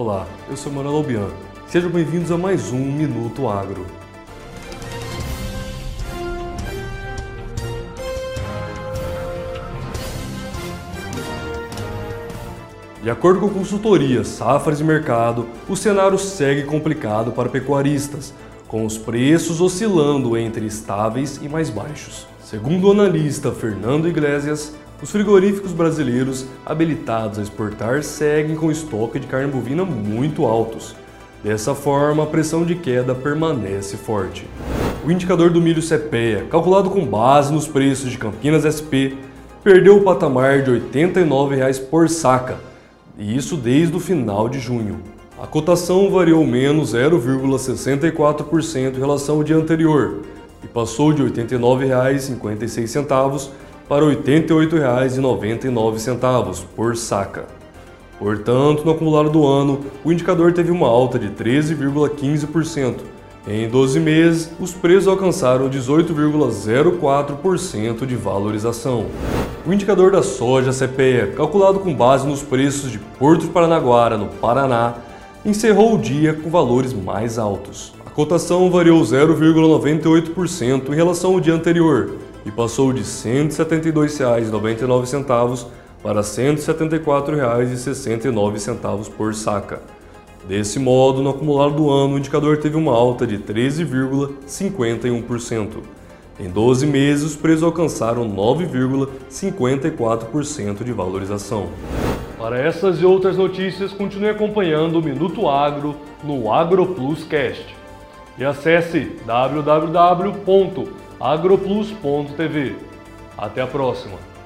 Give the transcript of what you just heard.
Olá, eu sou Manuel Albian. Sejam bem-vindos a mais um Minuto Agro. De acordo com consultoria Safras e Mercado, o cenário segue complicado para pecuaristas, com os preços oscilando entre estáveis e mais baixos. Segundo o analista Fernando Iglesias, os frigoríficos brasileiros habilitados a exportar seguem com estoque de carne bovina muito altos. Dessa forma, a pressão de queda permanece forte. O indicador do milho CPEA, calculado com base nos preços de Campinas SP, perdeu o patamar de R$ 89,00 por saca, e isso desde o final de junho. A cotação variou menos 0,64% em relação ao dia anterior e passou de R$ 89,56 para R$ 88,99 por saca. Portanto, no acumulado do ano, o indicador teve uma alta de 13,15%. Em 12 meses, os preços alcançaram 18,04% de valorização. O indicador da soja CPEA, calculado com base nos preços de Porto de Paranaguara, no Paraná, encerrou o dia com valores mais altos. A cotação variou 0,98% em relação ao dia anterior e passou de R$ 172,99 para R$ 174,69 por saca. Desse modo, no acumulado do ano, o indicador teve uma alta de 13,51%. Em 12 meses, os preços alcançaram 9,54% de valorização. Para essas e outras notícias, continue acompanhando o Minuto Agro no AgroPlus Cast. E acesse www.agroplus.tv. Até a próxima!